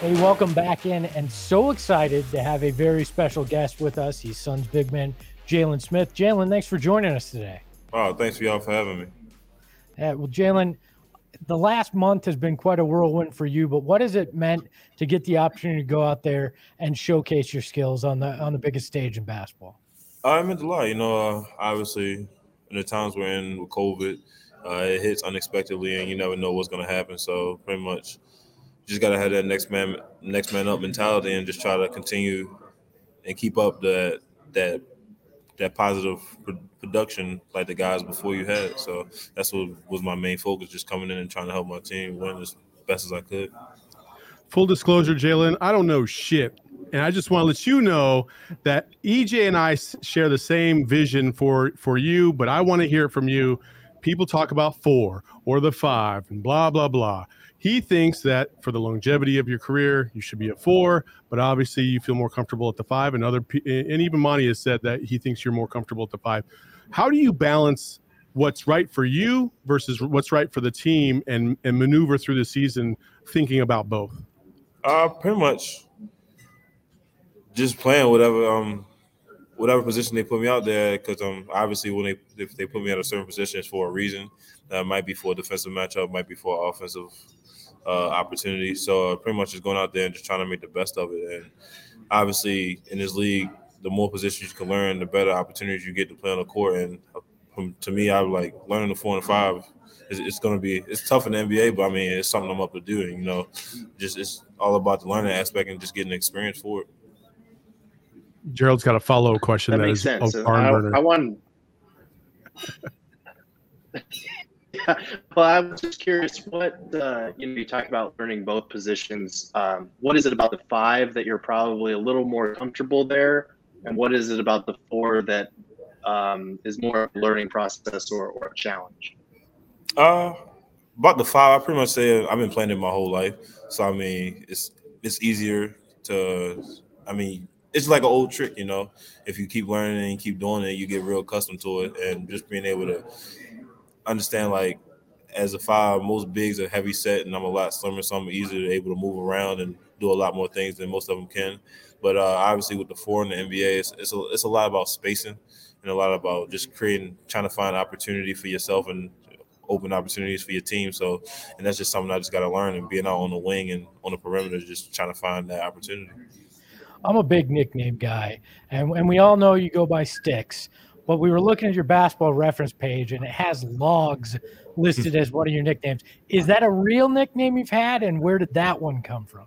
Hey, welcome back in, and so excited to have a very special guest with us. He's Suns big man Jalen Smith. Jalen, thanks for joining us today. Oh, thanks for y'all for having me. Yeah, well, Jalen, the last month has been quite a whirlwind for you, but what has it meant to get the opportunity to go out there and showcase your skills on the on the biggest stage in basketball? I meant a lot. You know, uh, obviously, in the times we're in with COVID, uh, it hits unexpectedly, and you never know what's going to happen. So, pretty much, you just got to have that next man, next man up mentality, and just try to continue and keep up that that that positive production like the guys before you had. So that's what was my main focus, just coming in and trying to help my team win as best as I could. Full disclosure, Jalen, I don't know shit. And I just want to let you know that EJ and I share the same vision for for you, but I want to hear from you. People talk about four or the five and blah blah blah. He thinks that for the longevity of your career, you should be at four, but obviously you feel more comfortable at the five. And other and even Monty has said that he thinks you're more comfortable at the five. How do you balance what's right for you versus what's right for the team and and maneuver through the season thinking about both? Uh, pretty much just playing whatever um whatever position they put me out there because um obviously when they if they put me at a certain position it's for a reason that might be for a defensive matchup might be for offensive uh, opportunity. So uh, pretty much just going out there and just trying to make the best of it. And obviously, in this league, the more positions you can learn, the better opportunities you get to play on the court. And uh, to me, I like learning the four and five. It's, it's going to be it's tough in the NBA, but I mean it's something I'm up to do. And, you know, just it's all about the learning aspect and just getting experience for it. Gerald's got a follow up question. That, that makes sense. I, I want. Yeah, well, I was just curious what uh, you know. You talk about learning both positions. Um, what is it about the five that you're probably a little more comfortable there, and what is it about the four that um, is more of a learning process or, or a challenge? Uh, about the five, I pretty much say I've been playing it my whole life. So I mean, it's it's easier to. I mean, it's like an old trick, you know. If you keep learning and keep doing it, you get real accustomed to it, and just being able to understand like as a five, most bigs are heavy set, and I'm a lot slimmer, so I'm easier to able to move around and do a lot more things than most of them can. But uh, obviously, with the four in the NBA, it's, it's a, it's a lot about spacing and a lot about just creating, trying to find opportunity for yourself and open opportunities for your team. So, and that's just something I just got to learn and being out on the wing and on the perimeter, just trying to find that opportunity. I'm a big nickname guy, and, and we all know you go by Sticks but we were looking at your basketball reference page and it has logs listed as one of your nicknames. Is that a real nickname you've had, and where did that one come from?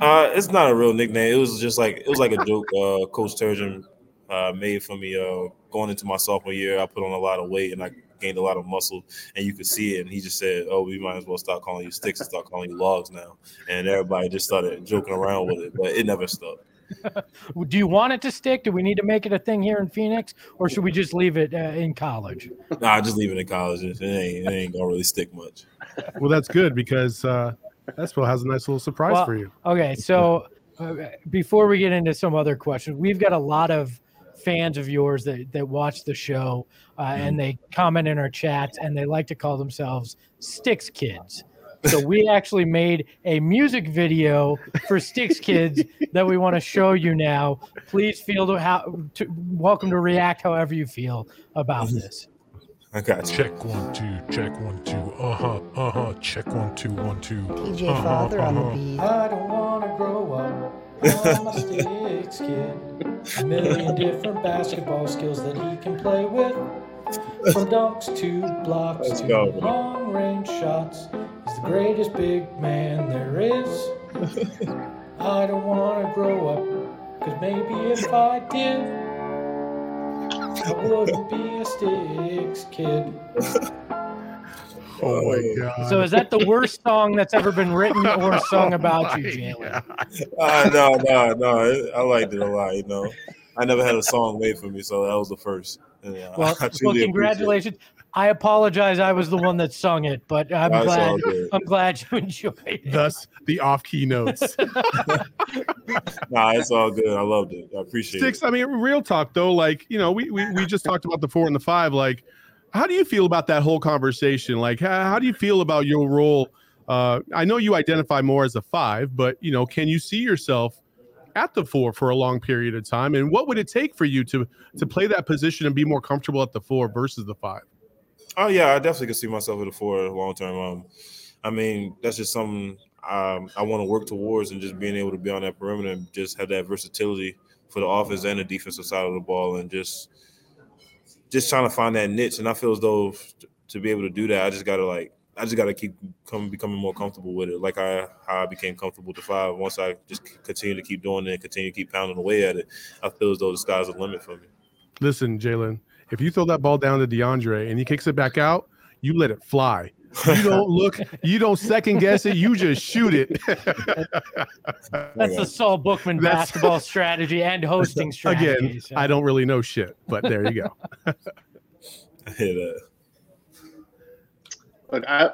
Uh, it's not a real nickname. It was just like it was like a joke. Uh, Coach Turgeon uh, made for me uh, going into my sophomore year. I put on a lot of weight and I gained a lot of muscle, and you could see it. And he just said, "Oh, we might as well start calling you sticks and start calling you logs now." And everybody just started joking around with it, but it never stuck. Do you want it to stick? Do we need to make it a thing here in Phoenix, or should we just leave it uh, in college? Nah, just leave it in college. It ain't, it ain't gonna really stick much. Well, that's good because uh, Espel has a nice little surprise well, for you. Okay, so uh, before we get into some other questions, we've got a lot of fans of yours that, that watch the show uh, and mm-hmm. they comment in our chats and they like to call themselves Sticks Kids. So we actually made a music video for Sticks Kids that we want to show you now. Please feel to how to, welcome to react however you feel about this. I got you. Check one two, check one two. Uh huh, uh huh. Check one two, one two. PJ uh-huh, Father uh-huh. on the uh-huh. beat. I don't want to grow up. I'm a Sticks kid. A million different basketball skills that he can play with. From dunks to blocks Let's to go, long range shots. He's the greatest big man there is. I don't want to grow up, because maybe if I did, I wouldn't be a sticks kid. Oh my god! So is that the worst song that's ever been written or sung about you, Jalen? Uh, no, no, no. I liked it a lot. You know, I never had a song made for me, so that was the first. Yeah, well, well, congratulations. I apologize. I was the one that sung it, but I'm That's glad. I'm glad you enjoyed it. Thus, the off-key notes. Nah, it's all good. I loved it. I appreciate Six. it. I mean, real talk though. Like you know, we we we just talked about the four and the five. Like, how do you feel about that whole conversation? Like, how, how do you feel about your role? Uh, I know you identify more as a five, but you know, can you see yourself at the four for a long period of time? And what would it take for you to to play that position and be more comfortable at the four versus the five? Oh yeah, I definitely can see myself at a four long term. Um, I mean, that's just something um, I want to work towards, and just being able to be on that perimeter and just have that versatility for the offense and the defensive side of the ball, and just just trying to find that niche. And I feel as though to be able to do that, I just gotta like I just gotta keep come becoming more comfortable with it. Like I how I became comfortable with the five. Once I just continue to keep doing it, and continue to keep pounding away at it, I feel as though the sky's the limit for me. Listen, Jalen, if you throw that ball down to DeAndre and he kicks it back out, you let it fly. You don't look, you don't second guess it, you just shoot it. That's the Saul Bookman That's- basketball strategy and hosting strategy. Again, so. I don't really know shit, but there you go. I hear that. Look, I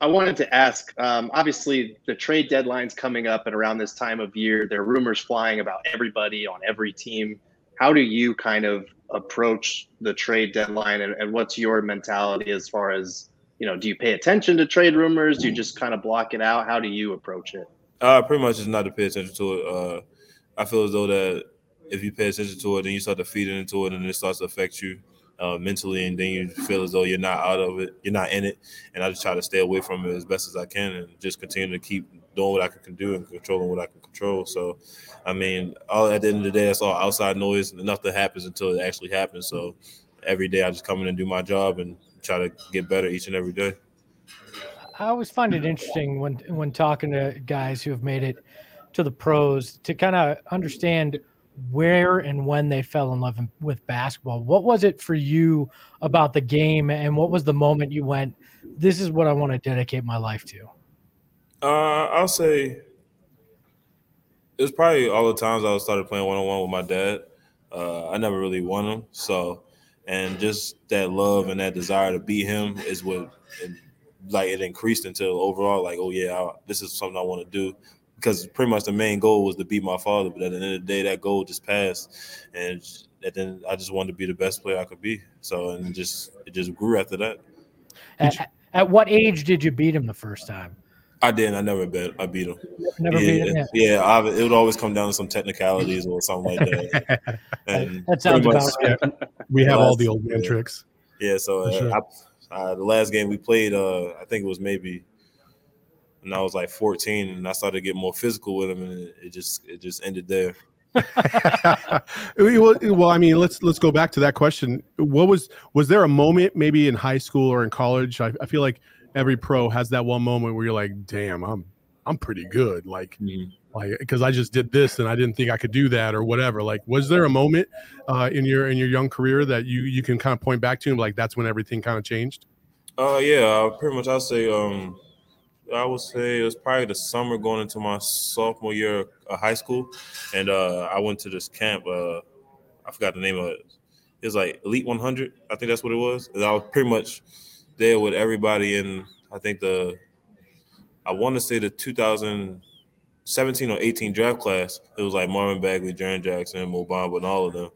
I wanted to ask. Um, obviously, the trade deadline's coming up, and around this time of year, there are rumors flying about everybody on every team. How do you kind of approach the trade deadline, and, and what's your mentality as far as you know? Do you pay attention to trade rumors? Do you just kind of block it out? How do you approach it? Uh, pretty much just not to pay attention to it. Uh, I feel as though that if you pay attention to it, then you start to feed into it, and it starts to affect you uh, mentally, and then you feel as though you're not out of it, you're not in it. And I just try to stay away from it as best as I can, and just continue to keep doing what I can do and controlling what I can control. So, I mean, all at the end of the day, that's all outside noise, and nothing happens until it actually happens. So, every day I just come in and do my job and try to get better each and every day. I always find it interesting when when talking to guys who have made it to the pros to kind of understand where and when they fell in love with basketball. What was it for you about the game, and what was the moment you went, "This is what I want to dedicate my life to"? Uh, I'll say it was probably all the times I started playing one on one with my dad. Uh, I never really won him, so and just that love and that desire to beat him is what it, like it increased until overall like oh yeah I, this is something I want to do because pretty much the main goal was to beat my father, but at the end of the day that goal just passed, and then I just wanted to be the best player I could be. So and just it just grew after that. At, at what age did you beat him the first time? I didn't. I never bet. I beat him. Never yeah, beat him. Yeah. yeah. I, it would always come down to some technicalities or something like that. And That sounds pretty about right. We have all the old man tricks. Yeah. So uh, sure. I, uh, the last game we played, uh, I think it was maybe, and I was like 14, and I started to get more physical with him, and it, just it just ended there. well, well, I mean, let's let's go back to that question. What was was there a moment maybe in high school or in college? I, I feel like every pro has that one moment where you're like, "Damn, I'm I'm pretty good." Like, like because I just did this and I didn't think I could do that or whatever. Like, was there a moment uh, in your in your young career that you you can kind of point back to and like that's when everything kind of changed? Uh, yeah, uh, pretty much. I'll say, um, I would say it was probably the summer going into my sophomore year of high school, and uh, I went to this camp. Uh, I forgot the name of it. It was like Elite 100. I think that's what it was. And I was pretty much there with everybody in. I think the, I want to say the 2017 or 18 draft class. It was like Marvin Bagley, Jaren Jackson, Mo Bamba, and all of them.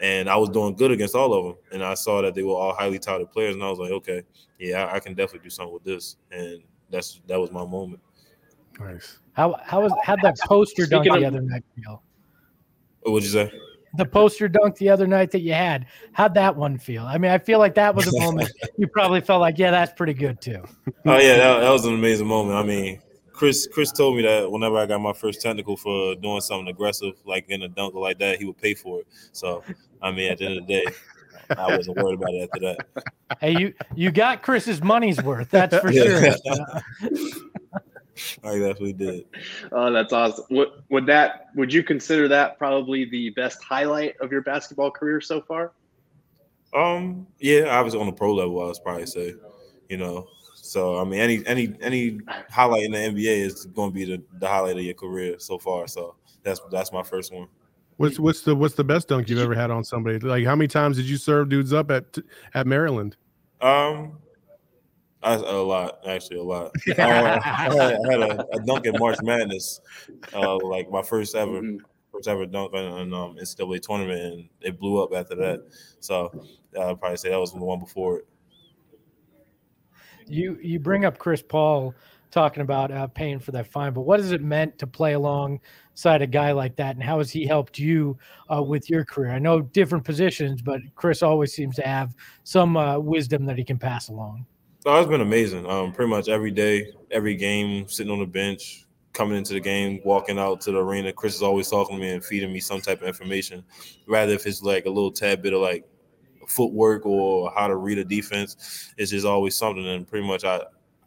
And I was doing good against all of them. And I saw that they were all highly touted players, and I was like, okay, yeah, I can definitely do something with this. And that's that was my moment. Nice. How how was how'd that poster dunk the of- other night feel? What would you say? The poster dunk the other night that you had, how'd that one feel? I mean, I feel like that was a moment you probably felt like, yeah, that's pretty good too. Oh yeah, that, that was an amazing moment. I mean, Chris Chris told me that whenever I got my first technical for doing something aggressive, like in a dunk like that, he would pay for it. So I mean, at the end of the day, I wasn't worried about it after that. Hey, you you got Chris's money's worth, that's for sure. I guess we did. Oh, that's awesome. Would, would that would you consider that probably the best highlight of your basketball career so far? Um, yeah, I was on the pro level. I was probably say, you know. So I mean, any any any highlight in the NBA is going to be the, the highlight of your career so far. So that's that's my first one. What's what's the what's the best dunk you've ever had on somebody? Like, how many times did you serve dudes up at at Maryland? Um, I, a lot, actually, a lot. uh, I had, I had a, a, dunk in March Madness, uh, like my first ever, mm-hmm. first ever dunk in an um, NCAA tournament, and it blew up after that. So uh, I'd probably say that was the one before it. You you bring up Chris Paul talking about uh, paying for that fine, but what has it meant to play alongside a guy like that, and how has he helped you uh, with your career? I know different positions, but Chris always seems to have some uh, wisdom that he can pass along. Oh, it's been amazing. Um, pretty much every day, every game, sitting on the bench, coming into the game, walking out to the arena. Chris is always talking to me and feeding me some type of information, rather if it's like a little tad bit of like footwork or how to read a defense. It's just always something. And pretty much, I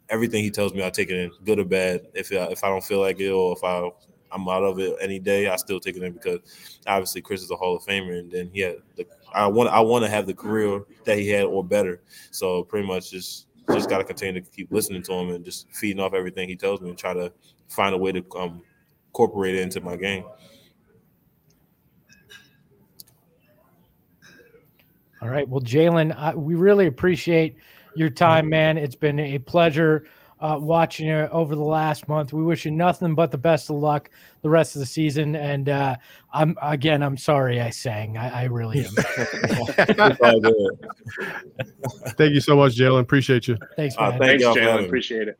everything he tells me, I take it in, good or bad. If I, if I don't feel like it or if I I'm out of it any day, I still take it in because obviously Chris is a Hall of Famer, and then he had the I want I want to have the career that he had or better. So pretty much just just got to continue to keep listening to him and just feeding off everything he tells me and try to find a way to um, incorporate it into my game. All right. Well, Jalen, we really appreciate your time, man. It's been a pleasure uh, watching you over the last month. We wish you nothing but the best of luck the rest of the season. And uh, I'm again, I'm sorry I sang. I, I really am. Thank you so much, Jalen. Appreciate you. Thanks, uh, man. Uh, thanks, Jalen. Appreciate it.